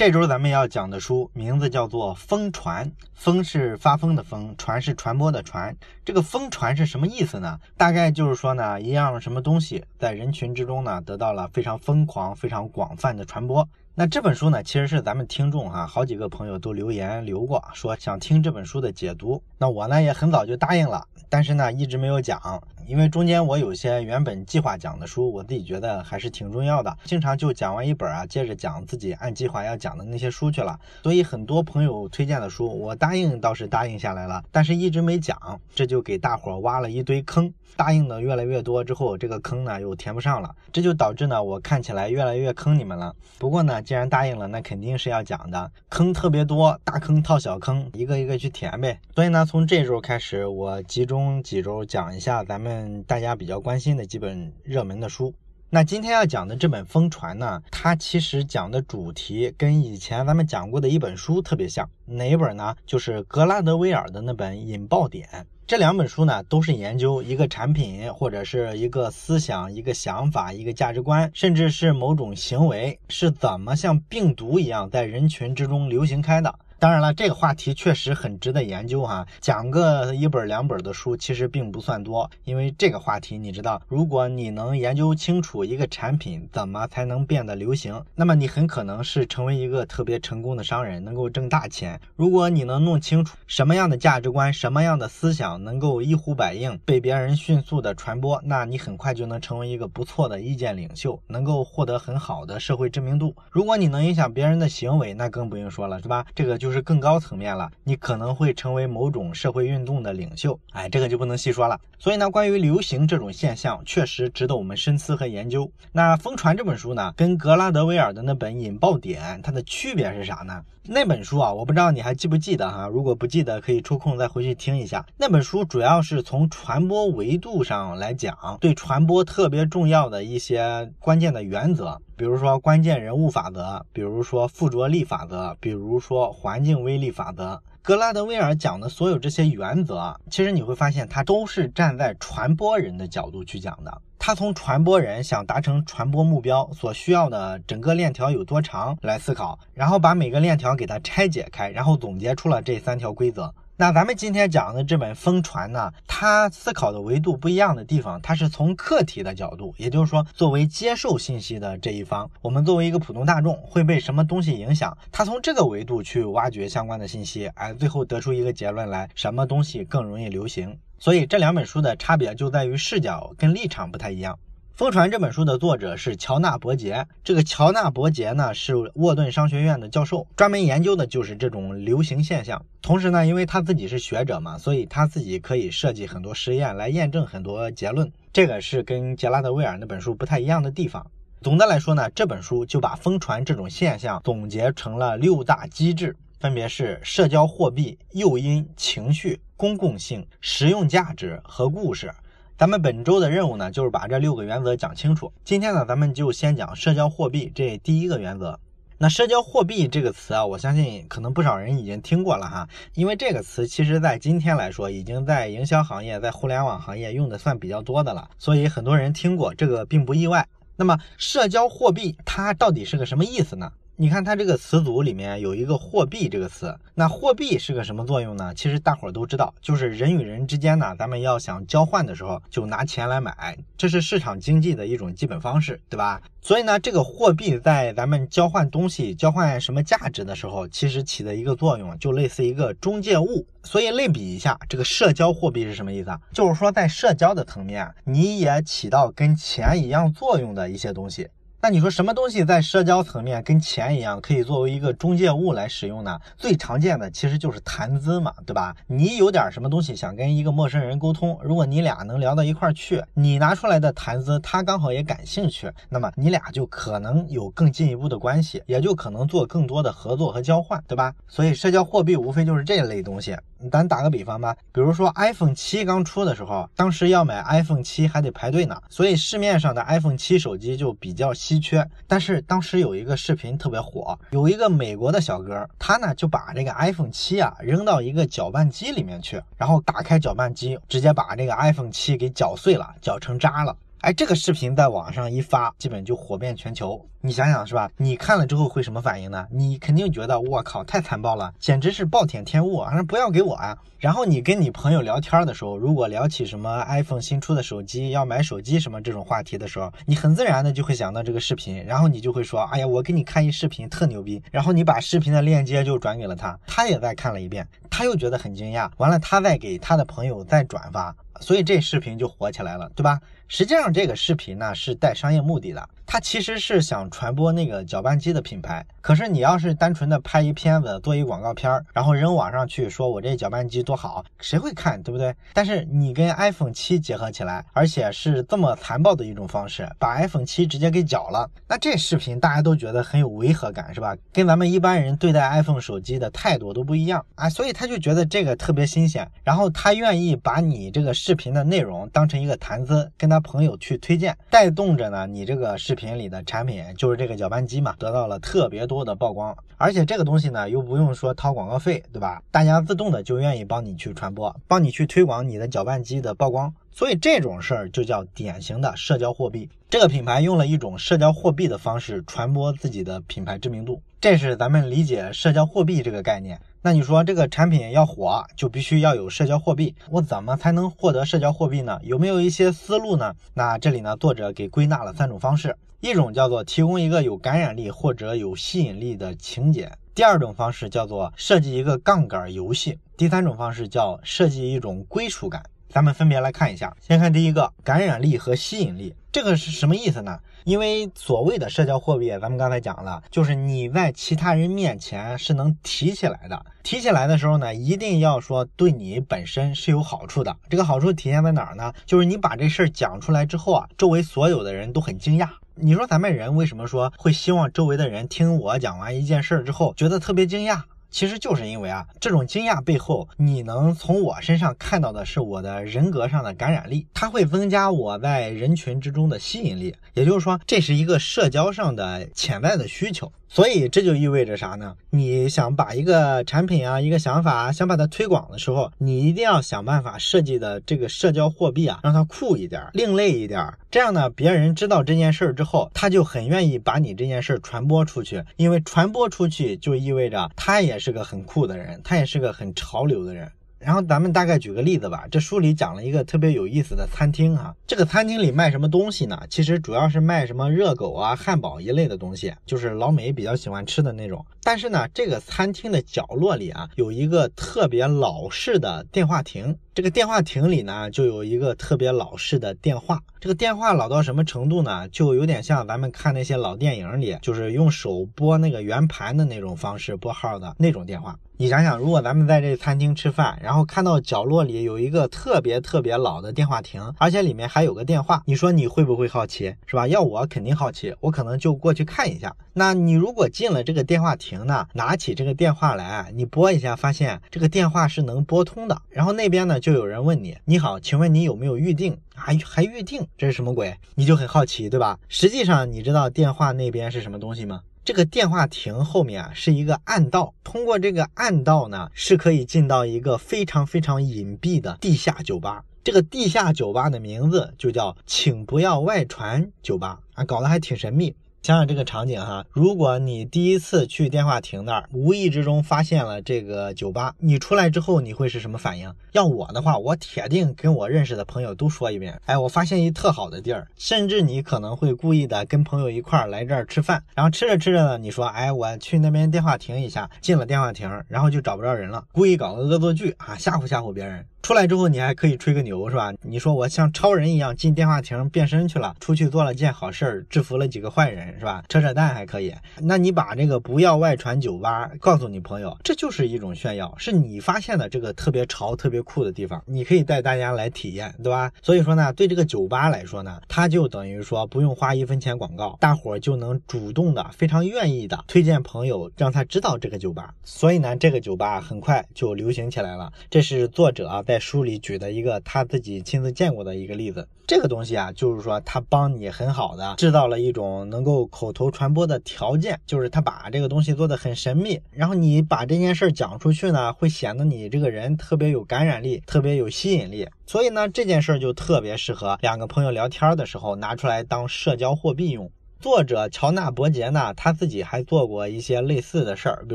这周咱们要讲的书名字叫做《疯传》，疯是发疯的疯，传是传播的传。这个疯传是什么意思呢？大概就是说呢，一样什么东西在人群之中呢，得到了非常疯狂、非常广泛的传播。那这本书呢，其实是咱们听众哈，好几个朋友都留言留过，说想听这本书的解读。那我呢也很早就答应了，但是呢一直没有讲。因为中间我有些原本计划讲的书，我自己觉得还是挺重要的，经常就讲完一本啊，接着讲自己按计划要讲的那些书去了。所以很多朋友推荐的书，我答应倒是答应下来了，但是一直没讲，这就给大伙挖了一堆坑。答应的越来越多之后，这个坑呢又填不上了，这就导致呢我看起来越来越坑你们了。不过呢，既然答应了，那肯定是要讲的，坑特别多，大坑套小坑，一个一个去填呗。所以呢，从这周开始，我集中几周讲一下咱们。大家比较关心的几本热门的书。那今天要讲的这本《疯传》呢，它其实讲的主题跟以前咱们讲过的一本书特别像。哪一本呢？就是格拉德威尔的那本《引爆点》。这两本书呢，都是研究一个产品或者是一个思想、一个想法、一个价值观，甚至是某种行为是怎么像病毒一样在人群之中流行开的。当然了，这个话题确实很值得研究哈。讲个一本两本的书其实并不算多，因为这个话题你知道，如果你能研究清楚一个产品怎么才能变得流行，那么你很可能是成为一个特别成功的商人，能够挣大钱。如果你能弄清楚什么样的价值观、什么样的思想能够一呼百应，被别人迅速的传播，那你很快就能成为一个不错的意见领袖，能够获得很好的社会知名度。如果你能影响别人的行为，那更不用说了，是吧？这个就。就是更高层面了，你可能会成为某种社会运动的领袖，哎，这个就不能细说了。所以呢，关于流行这种现象，确实值得我们深思和研究。那《疯传》这本书呢，跟格拉德威尔的那本《引爆点》，它的区别是啥呢？那本书啊，我不知道你还记不记得哈？如果不记得，可以抽空再回去听一下。那本书主要是从传播维度上来讲，对传播特别重要的一些关键的原则。比如说关键人物法则，比如说附着力法则，比如说环境威力法则。格拉德威尔讲的所有这些原则，其实你会发现他都是站在传播人的角度去讲的。他从传播人想达成传播目标所需要的整个链条有多长来思考，然后把每个链条给它拆解开，然后总结出了这三条规则。那咱们今天讲的这本《疯传》呢，它思考的维度不一样的地方，它是从客体的角度，也就是说，作为接受信息的这一方，我们作为一个普通大众会被什么东西影响？它从这个维度去挖掘相关的信息，哎，最后得出一个结论来，什么东西更容易流行？所以这两本书的差别就在于视角跟立场不太一样。《疯传》这本书的作者是乔纳伯杰。这个乔纳伯杰呢，是沃顿商学院的教授，专门研究的就是这种流行现象。同时呢，因为他自己是学者嘛，所以他自己可以设计很多实验来验证很多结论。这个是跟杰拉德威尔那本书不太一样的地方。总的来说呢，这本书就把疯传这种现象总结成了六大机制，分别是社交货币、诱因、情绪、公共性、实用价值和故事。咱们本周的任务呢，就是把这六个原则讲清楚。今天呢，咱们就先讲社交货币这第一个原则。那社交货币这个词啊，我相信可能不少人已经听过了哈，因为这个词其实在今天来说，已经在营销行业、在互联网行业用的算比较多的了，所以很多人听过这个并不意外。那么，社交货币它到底是个什么意思呢？你看它这个词组里面有一个货币这个词，那货币是个什么作用呢？其实大伙儿都知道，就是人与人之间呢，咱们要想交换的时候，就拿钱来买，这是市场经济的一种基本方式，对吧？所以呢，这个货币在咱们交换东西、交换什么价值的时候，其实起的一个作用，就类似一个中介物。所以类比一下，这个社交货币是什么意思啊？就是说在社交的层面，你也起到跟钱一样作用的一些东西。那你说什么东西在社交层面跟钱一样，可以作为一个中介物来使用呢？最常见的其实就是谈资嘛，对吧？你有点什么东西想跟一个陌生人沟通，如果你俩能聊到一块儿去，你拿出来的谈资他刚好也感兴趣，那么你俩就可能有更进一步的关系，也就可能做更多的合作和交换，对吧？所以社交货币无非就是这类东西。咱打个比方吧，比如说 iPhone 七刚出的时候，当时要买 iPhone 七还得排队呢，所以市面上的 iPhone 七手机就比较稀缺。但是当时有一个视频特别火，有一个美国的小哥，他呢就把这个 iPhone 七啊扔到一个搅拌机里面去，然后打开搅拌机，直接把这个 iPhone 七给搅碎了，搅成渣了。哎，这个视频在网上一发，基本就火遍全球。你想想是吧？你看了之后会什么反应呢？你肯定觉得我靠，太残暴了，简直是暴殄天物啊！不要给我啊！然后你跟你朋友聊天的时候，如果聊起什么 iPhone 新出的手机，要买手机什么这种话题的时候，你很自然的就会想到这个视频，然后你就会说，哎呀，我给你看一视频特牛逼，然后你把视频的链接就转给了他，他也再看了一遍，他又觉得很惊讶，完了他再给他的朋友再转发。所以这视频就火起来了，对吧？实际上这个视频呢是带商业目的的。他其实是想传播那个搅拌机的品牌，可是你要是单纯的拍一片子做一广告片儿，然后扔网上去说我这搅拌机多好，谁会看，对不对？但是你跟 iPhone 七结合起来，而且是这么残暴的一种方式，把 iPhone 七直接给搅了，那这视频大家都觉得很有违和感，是吧？跟咱们一般人对待 iPhone 手机的态度都不一样啊，所以他就觉得这个特别新鲜，然后他愿意把你这个视频的内容当成一个谈资，跟他朋友去推荐，带动着呢你这个视频品里的产品。就是这个搅拌机嘛，得到了特别多的曝光，而且这个东西呢又不用说掏广告费，对吧？大家自动的就愿意帮你去传播，帮你去推广你的搅拌机的曝光，所以这种事儿就叫典型的社交货币。这个品牌用了一种社交货币的方式传播自己的品牌知名度，这是咱们理解社交货币这个概念。那你说这个产品要火，就必须要有社交货币，我怎么才能获得社交货币呢？有没有一些思路呢？那这里呢，作者给归纳了三种方式。一种叫做提供一个有感染力或者有吸引力的情节，第二种方式叫做设计一个杠杆游戏，第三种方式叫设计一种归属感。咱们分别来看一下，先看第一个感染力和吸引力，这个是什么意思呢？因为所谓的社交货币，咱们刚才讲了，就是你在其他人面前是能提起来的，提起来的时候呢，一定要说对你本身是有好处的。这个好处体现在哪儿呢？就是你把这事儿讲出来之后啊，周围所有的人都很惊讶。你说咱们人为什么说会希望周围的人听我讲完一件事儿之后觉得特别惊讶？其实就是因为啊，这种惊讶背后，你能从我身上看到的是我的人格上的感染力，它会增加我在人群之中的吸引力。也就是说，这是一个社交上的潜在的需求。所以这就意味着啥呢？你想把一个产品啊，一个想法想把它推广的时候，你一定要想办法设计的这个社交货币啊，让它酷一点，另类一点。这样呢，别人知道这件事儿之后，他就很愿意把你这件事儿传播出去，因为传播出去就意味着他也是个很酷的人，他也是个很潮流的人。然后咱们大概举个例子吧，这书里讲了一个特别有意思的餐厅啊，这个餐厅里卖什么东西呢？其实主要是卖什么热狗啊、汉堡一类的东西，就是老美比较喜欢吃的那种。但是呢，这个餐厅的角落里啊，有一个特别老式的电话亭，这个电话亭里呢，就有一个特别老式的电话。这个电话老到什么程度呢？就有点像咱们看那些老电影里，就是用手拨那个圆盘的那种方式拨号的那种电话。你想想，如果咱们在这餐厅吃饭，然后看到角落里有一个特别特别老的电话亭，而且里面还有个电话，你说你会不会好奇，是吧？要我肯定好奇，我可能就过去看一下。那你如果进了这个电话亭呢，拿起这个电话来，你拨一下，发现这个电话是能拨通的，然后那边呢就有人问你，你好，请问你有没有预定？还还预定？这是什么鬼？你就很好奇，对吧？实际上你知道电话那边是什么东西吗？这个电话亭后面啊是一个暗道，通过这个暗道呢是可以进到一个非常非常隐蔽的地下酒吧。这个地下酒吧的名字就叫“请不要外传酒吧”啊，搞得还挺神秘。想想这个场景哈，如果你第一次去电话亭那儿，无意之中发现了这个酒吧，你出来之后你会是什么反应？要我的话，我铁定跟我认识的朋友都说一遍，哎，我发现一特好的地儿，甚至你可能会故意的跟朋友一块儿来这儿吃饭，然后吃着吃着呢，你说，哎，我去那边电话亭一下，进了电话亭，然后就找不着人了，故意搞个恶作剧啊，吓唬吓唬别人。出来之后，你还可以吹个牛，是吧？你说我像超人一样进电话亭变身去了，出去做了件好事儿，制服了几个坏人，是吧？扯扯淡还可以。那你把这个不要外传酒吧告诉你朋友，这就是一种炫耀，是你发现的这个特别潮、特别酷的地方，你可以带大家来体验，对吧？所以说呢，对这个酒吧来说呢，它就等于说不用花一分钱广告，大伙就能主动的、非常愿意的推荐朋友，让他知道这个酒吧。所以呢，这个酒吧很快就流行起来了。这是作者。在书里举的一个他自己亲自见过的一个例子。这个东西啊，就是说他帮你很好的制造了一种能够口头传播的条件，就是他把这个东西做的很神秘，然后你把这件事讲出去呢，会显得你这个人特别有感染力，特别有吸引力。所以呢，这件事就特别适合两个朋友聊天的时候拿出来当社交货币用。作者乔纳伯杰呢，他自己还做过一些类似的事儿，比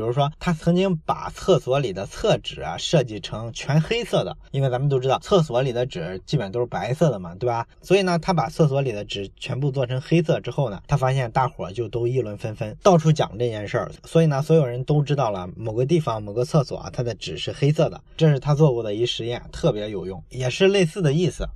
如说他曾经把厕所里的厕纸啊设计成全黑色的，因为咱们都知道厕所里的纸基本都是白色的嘛，对吧？所以呢，他把厕所里的纸全部做成黑色之后呢，他发现大伙儿就都议论纷纷，到处讲这件事儿，所以呢，所有人都知道了某个地方某个厕所啊，它的纸是黑色的，这是他做过的一实验，特别有用，也是类似的意思。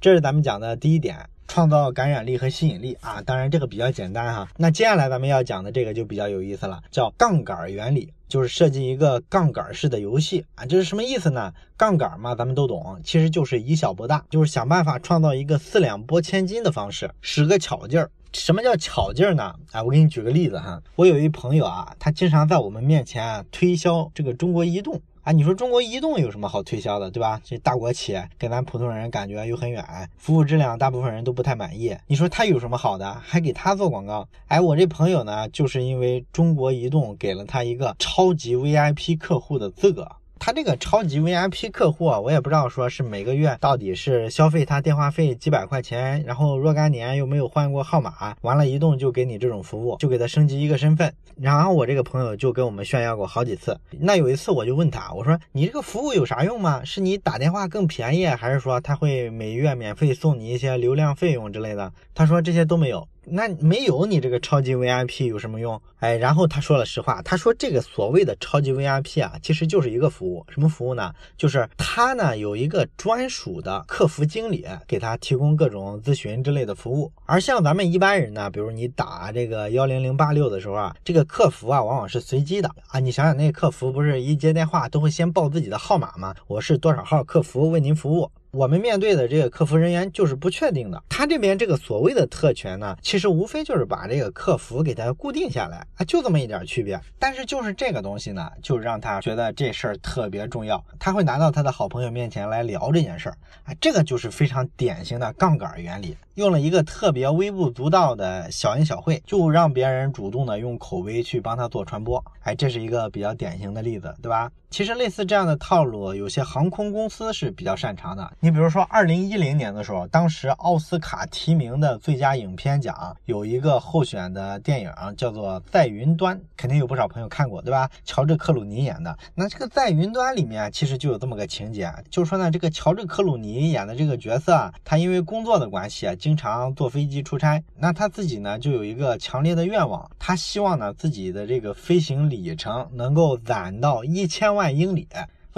这是咱们讲的第一点。创造感染力和吸引力啊，当然这个比较简单哈。那接下来咱们要讲的这个就比较有意思了，叫杠杆原理，就是设计一个杠杆式的游戏啊。这是什么意思呢？杠杆嘛，咱们都懂，其实就是以小博大，就是想办法创造一个四两拨千斤的方式，使个巧劲儿。什么叫巧劲儿呢？啊，我给你举个例子哈，我有一朋友啊，他经常在我们面前啊推销这个中国移动。啊，你说中国移动有什么好推销的，对吧？这大国企业跟咱普通人感觉又很远，服务质量大部分人都不太满意。你说他有什么好的，还给他做广告？哎，我这朋友呢，就是因为中国移动给了他一个超级 VIP 客户的资格。他这个超级 VIP 客户啊，我也不知道说是每个月到底是消费他电话费几百块钱，然后若干年又没有换过号码，完了移动就给你这种服务，就给他升级一个身份。然后我这个朋友就跟我们炫耀过好几次。那有一次我就问他，我说你这个服务有啥用吗？是你打电话更便宜，还是说他会每月免费送你一些流量费用之类的？他说这些都没有。那没有你这个超级 VIP 有什么用？哎，然后他说了实话，他说这个所谓的超级 VIP 啊，其实就是一个服务，什么服务呢？就是他呢有一个专属的客服经理，给他提供各种咨询之类的服务。而像咱们一般人呢，比如你打这个幺零零八六的时候啊，这个客服啊往往是随机的啊。你想想，那个客服不是一接电话都会先报自己的号码吗？我是多少号客服为您服务。我们面对的这个客服人员就是不确定的，他这边这个所谓的特权呢，其实无非就是把这个客服给他固定下来啊，就这么一点区别。但是就是这个东西呢，就让他觉得这事儿特别重要，他会拿到他的好朋友面前来聊这件事儿啊，这个就是非常典型的杠杆原理，用了一个特别微不足道的小恩小惠，就让别人主动的用口碑去帮他做传播，哎，这是一个比较典型的例子，对吧？其实类似这样的套路，有些航空公司是比较擅长的。你比如说，二零一零年的时候，当时奥斯卡提名的最佳影片奖有一个候选的电影叫做《在云端》，肯定有不少朋友看过，对吧？乔治克鲁尼演的。那这个《在云端》里面其实就有这么个情节，就是说呢，这个乔治克鲁尼演的这个角色啊，他因为工作的关系啊，经常坐飞机出差。那他自己呢，就有一个强烈的愿望，他希望呢，自己的这个飞行里程能够攒到一千。万英里，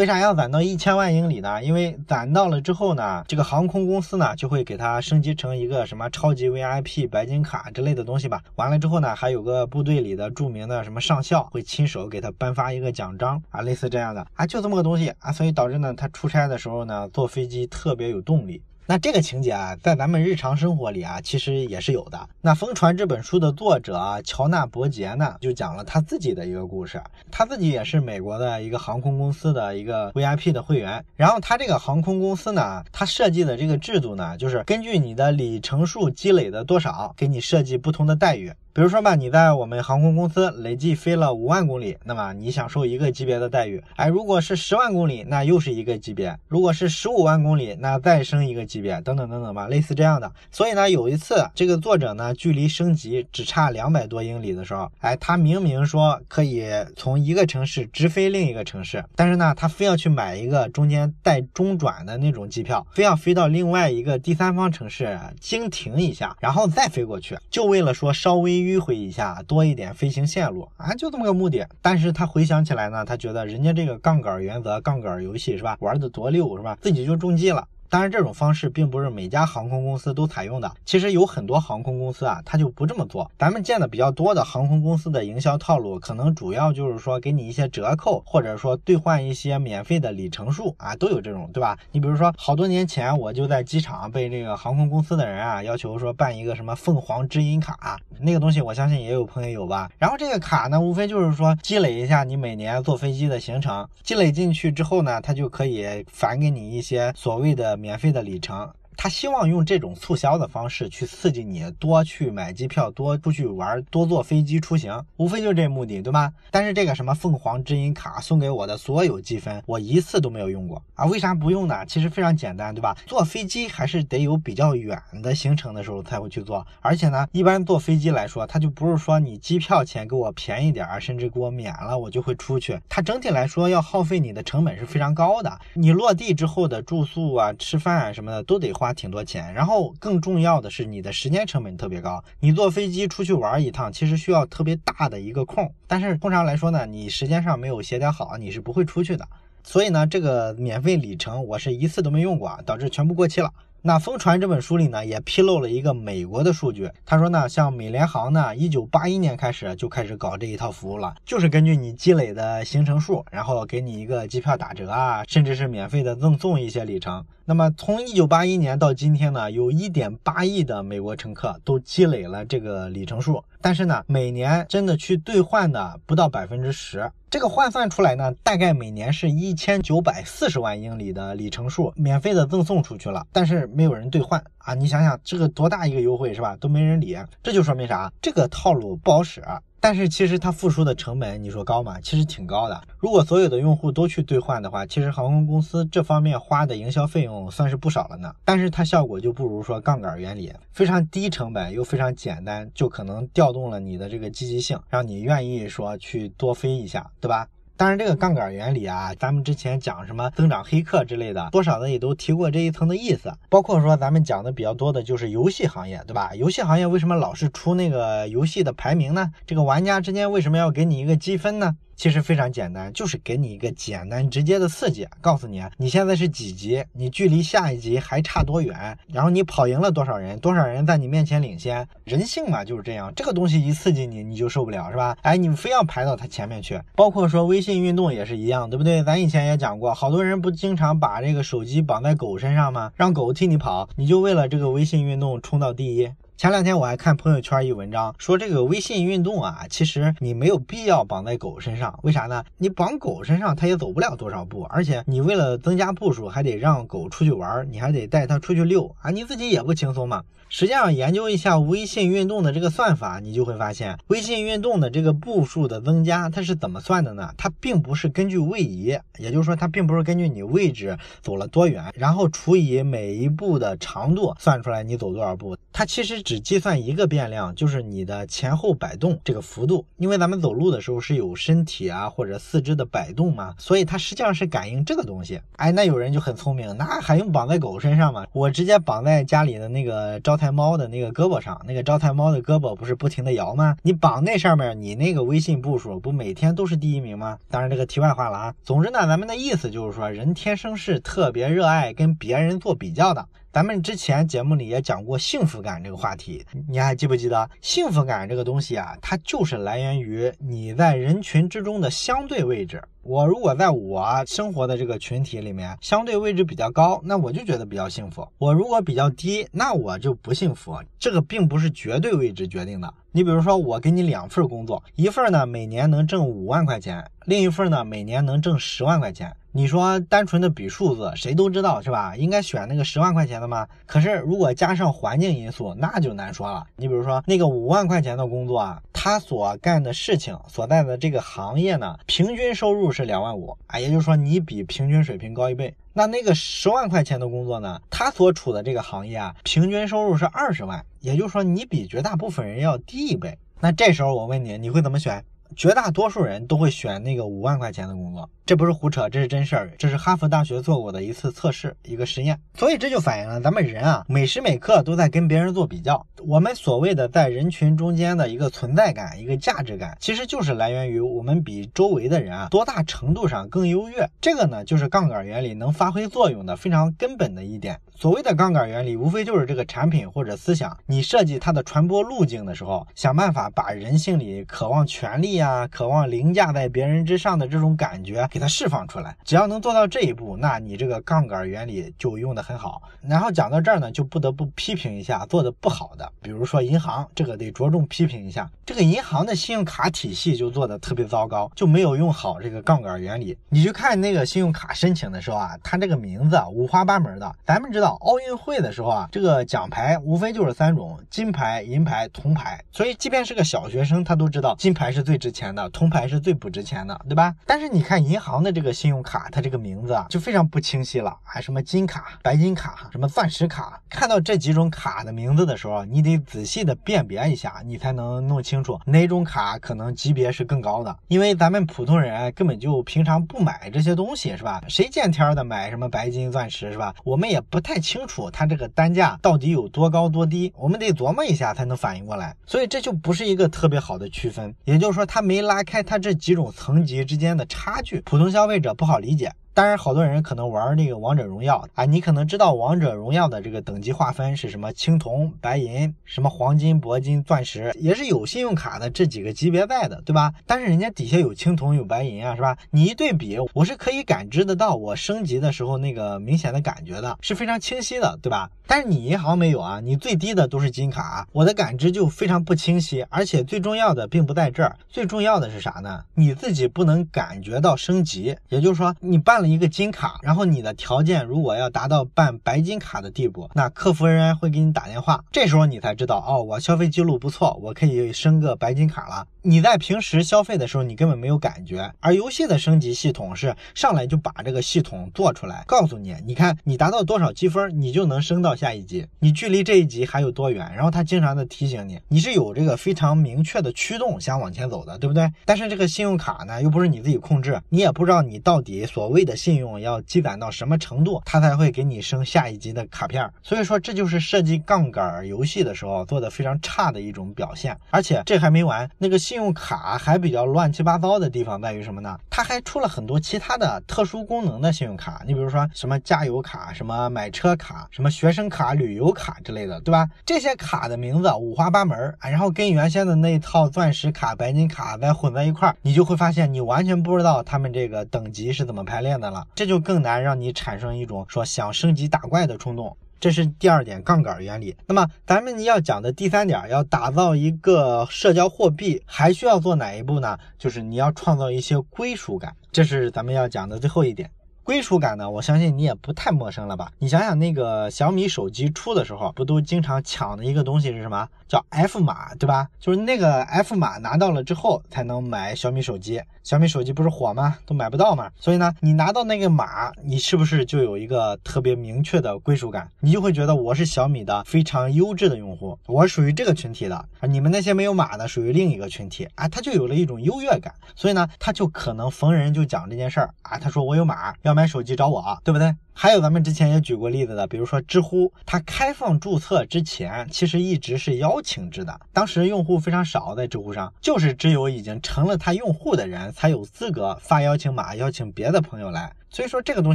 为啥要攒到一千万英里呢？因为攒到了之后呢，这个航空公司呢就会给它升级成一个什么超级 VIP 白金卡之类的东西吧。完了之后呢，还有个部队里的著名的什么上校会亲手给他颁发一个奖章啊，类似这样的啊，就这么个东西啊，所以导致呢，他出差的时候呢，坐飞机特别有动力。那这个情节啊，在咱们日常生活里啊，其实也是有的。那《疯传》这本书的作者乔纳伯杰呢，就讲了他自己的一个故事。他自己也是美国的一个航空公司的一个 VIP 的会员。然后他这个航空公司呢，他设计的这个制度呢，就是根据你的里程数积累的多少，给你设计不同的待遇。比如说吧，你在我们航空公司累计飞了五万公里，那么你享受一个级别的待遇。哎，如果是十万公里，那又是一个级别；如果是十五万公里，那再升一个级别，等等等等吧，类似这样的。所以呢，有一次这个作者呢，距离升级只差两百多英里的时候，哎，他明明说可以从一个城市直飞另一个城市，但是呢，他非要去买一个中间带中转的那种机票，非要飞到另外一个第三方城市经停一下，然后再飞过去，就为了说稍微。迂回一下，多一点飞行线路啊，就这么个目的。但是他回想起来呢，他觉得人家这个杠杆原则、杠杆游戏是吧，玩的多溜是吧，自己就中计了。当然，这种方式并不是每家航空公司都采用的。其实有很多航空公司啊，它就不这么做。咱们见的比较多的航空公司的营销套路，可能主要就是说给你一些折扣，或者说兑换一些免费的里程数啊，都有这种，对吧？你比如说，好多年前我就在机场被这个航空公司的人啊要求说办一个什么凤凰知音卡，那个东西我相信也有朋友有吧。然后这个卡呢，无非就是说积累一下你每年坐飞机的行程，积累进去之后呢，它就可以返给你一些所谓的免费的里程。他希望用这种促销的方式去刺激你多去买机票，多出去玩，多坐飞机出行，无非就这目的，对吧？但是这个什么凤凰知音卡送给我的所有积分，我一次都没有用过啊！为啥不用呢？其实非常简单，对吧？坐飞机还是得有比较远的行程的时候才会去做，而且呢，一般坐飞机来说，它就不是说你机票钱给我便宜点儿，甚至给我免了，我就会出去。它整体来说要耗费你的成本是非常高的，你落地之后的住宿啊、吃饭啊什么的都得花。挺多钱，然后更重要的是你的时间成本特别高。你坐飞机出去玩一趟，其实需要特别大的一个空，但是通常来说呢，你时间上没有协调好，你是不会出去的。所以呢，这个免费里程我是一次都没用过，导致全部过期了。那《疯传》这本书里呢，也披露了一个美国的数据。他说呢，像美联航呢，一九八一年开始就开始搞这一套服务了，就是根据你积累的行程数，然后给你一个机票打折啊，甚至是免费的赠送一些里程。那么从一九八一年到今天呢，有一点八亿的美国乘客都积累了这个里程数，但是呢，每年真的去兑换的不到百分之十。这个换算出来呢，大概每年是一千九百四十万英里的里程数免费的赠送出去了，但是没有人兑换啊！你想想，这个多大一个优惠是吧？都没人理，这就说明啥？这个套路不好使。但是其实它付出的成本，你说高吗？其实挺高的。如果所有的用户都去兑换的话，其实航空公司这方面花的营销费用算是不少了呢。但是它效果就不如说杠杆原理，非常低成本又非常简单，就可能调动了你的这个积极性，让你愿意说去多飞一下，对吧？当然，这个杠杆原理啊，咱们之前讲什么增长黑客之类的，多少的也都提过这一层的意思。包括说咱们讲的比较多的就是游戏行业，对吧？游戏行业为什么老是出那个游戏的排名呢？这个玩家之间为什么要给你一个积分呢？其实非常简单，就是给你一个简单直接的刺激，告诉你你现在是几级，你距离下一级还差多远，然后你跑赢了多少人，多少人在你面前领先。人性嘛就是这样，这个东西一刺激你，你就受不了，是吧？哎，你非要排到他前面去。包括说微信运动也是一样，对不对？咱以前也讲过，好多人不经常把这个手机绑在狗身上吗？让狗替你跑，你就为了这个微信运动冲到第一。前两天我还看朋友圈一文章，说这个微信运动啊，其实你没有必要绑在狗身上，为啥呢？你绑狗身上，它也走不了多少步，而且你为了增加步数，还得让狗出去玩，你还得带它出去遛啊，你自己也不轻松嘛。实际上，研究一下微信运动的这个算法，你就会发现，微信运动的这个步数的增加，它是怎么算的呢？它并不是根据位移，也就是说，它并不是根据你位置走了多远，然后除以每一步的长度算出来你走多少步。它其实只计算一个变量，就是你的前后摆动这个幅度。因为咱们走路的时候是有身体啊或者四肢的摆动嘛，所以它实际上是感应这个东西。哎，那有人就很聪明，那还用绑在狗身上吗？我直接绑在家里的那个招。财猫的那个胳膊上，那个招财猫的胳膊不是不停的摇吗？你绑那上面，你那个微信步数不每天都是第一名吗？当然这个题外话了啊。总之呢，咱们的意思就是说，人天生是特别热爱跟别人做比较的。咱们之前节目里也讲过幸福感这个话题，你还记不记得？幸福感这个东西啊，它就是来源于你在人群之中的相对位置。我如果在我生活的这个群体里面相对位置比较高，那我就觉得比较幸福；我如果比较低，那我就不幸福。这个并不是绝对位置决定的。你比如说，我给你两份工作，一份呢每年能挣五万块钱，另一份呢每年能挣十万块钱。你说单纯的比数字，谁都知道是吧？应该选那个十万块钱的吗？可是如果加上环境因素，那就难说了。你比如说那个五万块钱的工作啊，他所干的事情所在的这个行业呢，平均收入是两万五啊，也就是说你比平均水平高一倍。那那个十万块钱的工作呢，他所处的这个行业啊，平均收入是二十万，也就是说你比绝大部分人要低一倍。那这时候我问你，你会怎么选？绝大多数人都会选那个五万块钱的工作。这不是胡扯，这是真事儿。这是哈佛大学做过的一次测试，一个实验。所以这就反映了咱们人啊，每时每刻都在跟别人做比较。我们所谓的在人群中间的一个存在感、一个价值感，其实就是来源于我们比周围的人啊多大程度上更优越。这个呢，就是杠杆原理能发挥作用的非常根本的一点。所谓的杠杆原理，无非就是这个产品或者思想，你设计它的传播路径的时候，想办法把人性里渴望权力啊、渴望凌驾在别人之上的这种感觉给它释放出来。只要能做到这一步，那你这个杠杆原理就用的很好。然后讲到这儿呢，就不得不批评一下做的不好的，比如说银行，这个得着重批评一下。这个银行的信用卡体系就做的特别糟糕，就没有用好这个杠杆原理。你去看那个信用卡申请的时候啊，它这个名字五花八门的。咱们知道奥运会的时候啊，这个奖牌无非就是三种：金牌、银牌、铜牌。所以即便是个小学生，他都知道金牌是最值钱的，铜牌是最不值钱的，对吧？但是你看银行行的这个信用卡，它这个名字啊就非常不清晰了，还什么金卡、白金卡、什么钻石卡。看到这几种卡的名字的时候，你得仔细的辨别一下，你才能弄清楚哪种卡可能级别是更高的。因为咱们普通人根本就平常不买这些东西，是吧？谁见天儿的买什么白金、钻石，是吧？我们也不太清楚它这个单价到底有多高多低，我们得琢磨一下才能反应过来。所以这就不是一个特别好的区分，也就是说，它没拉开它这几种层级之间的差距，普通消费者不好理解。当然，好多人可能玩那个王者荣耀啊，你可能知道王者荣耀的这个等级划分是什么青铜、白银，什么黄金、铂金、钻石，也是有信用卡的这几个级别在的，对吧？但是人家底下有青铜、有白银啊，是吧？你一对比，我是可以感知得到我升级的时候那个明显的感觉的，是非常清晰的，对吧？但是你银行没有啊，你最低的都是金卡，我的感知就非常不清晰，而且最重要的并不在这儿，最重要的是啥呢？你自己不能感觉到升级，也就是说你办了一个金卡，然后你的条件如果要达到办白金卡的地步，那客服人员会给你打电话，这时候你才知道哦，我消费记录不错，我可以升个白金卡了。你在平时消费的时候，你根本没有感觉，而游戏的升级系统是上来就把这个系统做出来，告诉你，你看你达到多少积分，你就能升到下一级，你距离这一级还有多远，然后他经常的提醒你，你是有这个非常明确的驱动想往前走的，对不对？但是这个信用卡呢，又不是你自己控制，你也不知道你到底所谓的信用要积攒到什么程度，他才会给你升下一级的卡片。所以说，这就是设计杠杆游戏的时候做的非常差的一种表现。而且这还没完，那个。信用卡还比较乱七八糟的地方在于什么呢？它还出了很多其他的特殊功能的信用卡，你比如说什么加油卡、什么买车卡、什么学生卡、旅游卡之类的，对吧？这些卡的名字五花八门啊，然后跟原先的那套钻石卡、白金卡再混在一块儿，你就会发现你完全不知道他们这个等级是怎么排列的了，这就更难让你产生一种说想升级打怪的冲动。这是第二点杠杆原理。那么咱们要讲的第三点，要打造一个社交货币，还需要做哪一步呢？就是你要创造一些归属感，这是咱们要讲的最后一点。归属感呢，我相信你也不太陌生了吧？你想想那个小米手机出的时候，不都经常抢的一个东西是什么？叫 F 码，对吧？就是那个 F 码拿到了之后，才能买小米手机。小米手机不是火吗？都买不到嘛。所以呢，你拿到那个码，你是不是就有一个特别明确的归属感？你就会觉得我是小米的非常优质的用户，我属于这个群体的。而你们那些没有码的，属于另一个群体啊，他就有了一种优越感。所以呢，他就可能逢人就讲这件事儿啊。他说我有码，要买买手机找我，对不对？还有咱们之前也举过例子的，比如说知乎，它开放注册之前，其实一直是邀请制的。当时用户非常少，在知乎上，就是只有已经成了它用户的人才有资格发邀请码，邀请别的朋友来。所以说这个东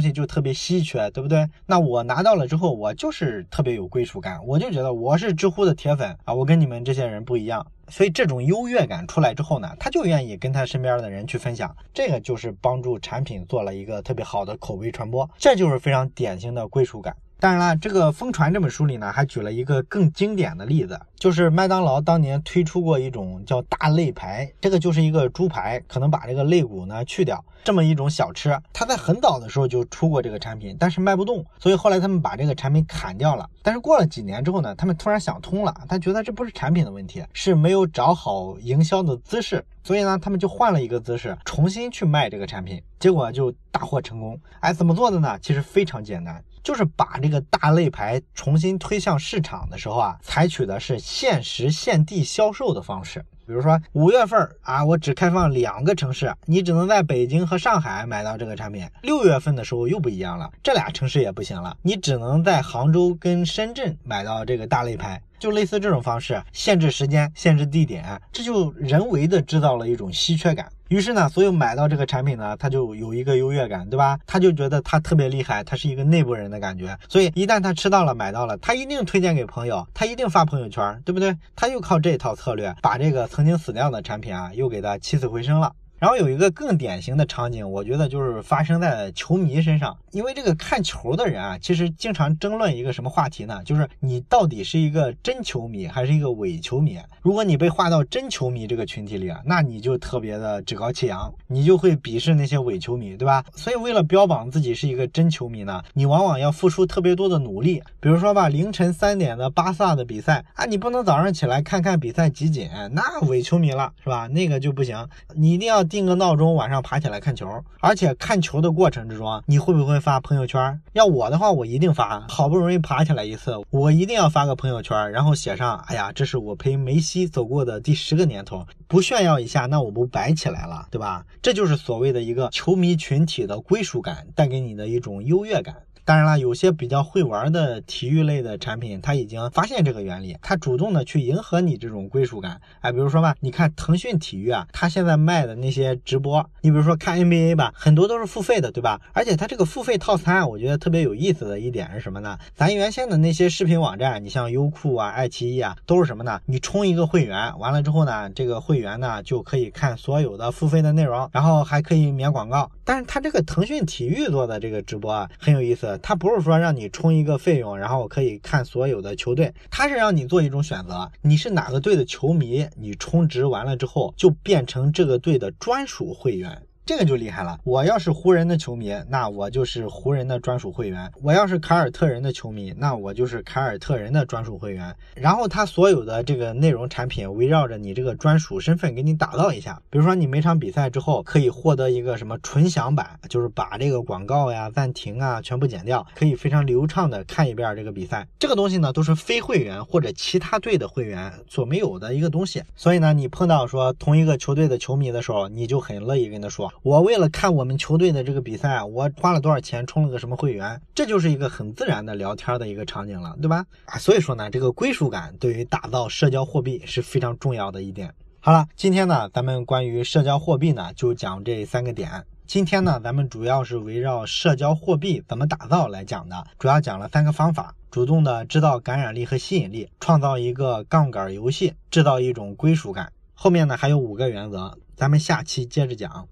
西就特别稀缺，对不对？那我拿到了之后，我就是特别有归属感，我就觉得我是知乎的铁粉啊，我跟你们这些人不一样。所以这种优越感出来之后呢，他就愿意跟他身边的人去分享，这个就是帮助产品做了一个特别好的口碑传播，这就是非常典型的归属感。当然了，这个《疯传》这本书里呢，还举了一个更经典的例子，就是麦当劳当年推出过一种叫大肋排，这个就是一个猪排，可能把这个肋骨呢去掉，这么一种小吃。它在很早的时候就出过这个产品，但是卖不动，所以后来他们把这个产品砍掉了。但是过了几年之后呢，他们突然想通了，他觉得这不是产品的问题，是没有找好营销的姿势，所以呢，他们就换了一个姿势，重新去卖这个产品，结果就大获成功。哎，怎么做的呢？其实非常简单。就是把这个大类牌重新推向市场的时候啊，采取的是限时限地销售的方式。比如说五月份啊，我只开放两个城市，你只能在北京和上海买到这个产品。六月份的时候又不一样了，这俩城市也不行了，你只能在杭州跟深圳买到这个大类牌。就类似这种方式，限制时间，限制地点，这就人为的制造了一种稀缺感。于是呢，所有买到这个产品呢，他就有一个优越感，对吧？他就觉得他特别厉害，他是一个内部人的感觉。所以一旦他吃到了、买到了，他一定推荐给朋友，他一定发朋友圈，对不对？他又靠这套策略，把这个曾经死掉的产品啊，又给他起死回生了。然后有一个更典型的场景，我觉得就是发生在球迷身上。因为这个看球的人啊，其实经常争论一个什么话题呢？就是你到底是一个真球迷还是一个伪球迷？如果你被划到真球迷这个群体里啊，那你就特别的趾高气扬，你就会鄙视那些伪球迷，对吧？所以为了标榜自己是一个真球迷呢，你往往要付出特别多的努力。比如说吧，凌晨三点的巴萨的比赛啊，你不能早上起来看看比赛集锦，那伪球迷了，是吧？那个就不行，你一定要定个闹钟，晚上爬起来看球。而且看球的过程之中，你会不会？发朋友圈，要我的话，我一定发。好不容易爬起来一次，我一定要发个朋友圈，然后写上：哎呀，这是我陪梅西走过的第十个年头。不炫耀一下，那我不白起来了，对吧？这就是所谓的一个球迷群体的归属感带给你的一种优越感。当然了，有些比较会玩的体育类的产品，它已经发现这个原理，它主动的去迎合你这种归属感。哎，比如说吧，你看腾讯体育啊，它现在卖的那些直播，你比如说看 NBA 吧，很多都是付费的，对吧？而且它这个付费套餐，我觉得特别有意思的一点是什么呢？咱原先的那些视频网站，你像优酷啊、爱奇艺啊，都是什么呢？你充一个会员，完了之后呢，这个会员呢就可以看所有的付费的内容，然后还可以免广告。但是它这个腾讯体育做的这个直播啊，很有意思，它不是说让你充一个费用，然后可以看所有的球队，它是让你做一种选择，你是哪个队的球迷，你充值完了之后就变成这个队的专属会员。这个就厉害了。我要是湖人的球迷，那我就是湖人的专属会员；我要是凯尔特人的球迷，那我就是凯尔特人的专属会员。然后他所有的这个内容产品围绕着你这个专属身份给你打造一下。比如说你每场比赛之后可以获得一个什么纯享版，就是把这个广告呀、暂停啊全部剪掉，可以非常流畅的看一遍这个比赛。这个东西呢都是非会员或者其他队的会员所没有的一个东西。所以呢，你碰到说同一个球队的球迷的时候，你就很乐意跟他说。我为了看我们球队的这个比赛，我花了多少钱充了个什么会员，这就是一个很自然的聊天的一个场景了，对吧？啊，所以说呢，这个归属感对于打造社交货币是非常重要的一点。好了，今天呢，咱们关于社交货币呢，就讲这三个点。今天呢，咱们主要是围绕社交货币怎么打造来讲的，主要讲了三个方法：主动的制造感染力和吸引力，创造一个杠杆游戏，制造一种归属感。后面呢还有五个原则。咱们下期接着讲。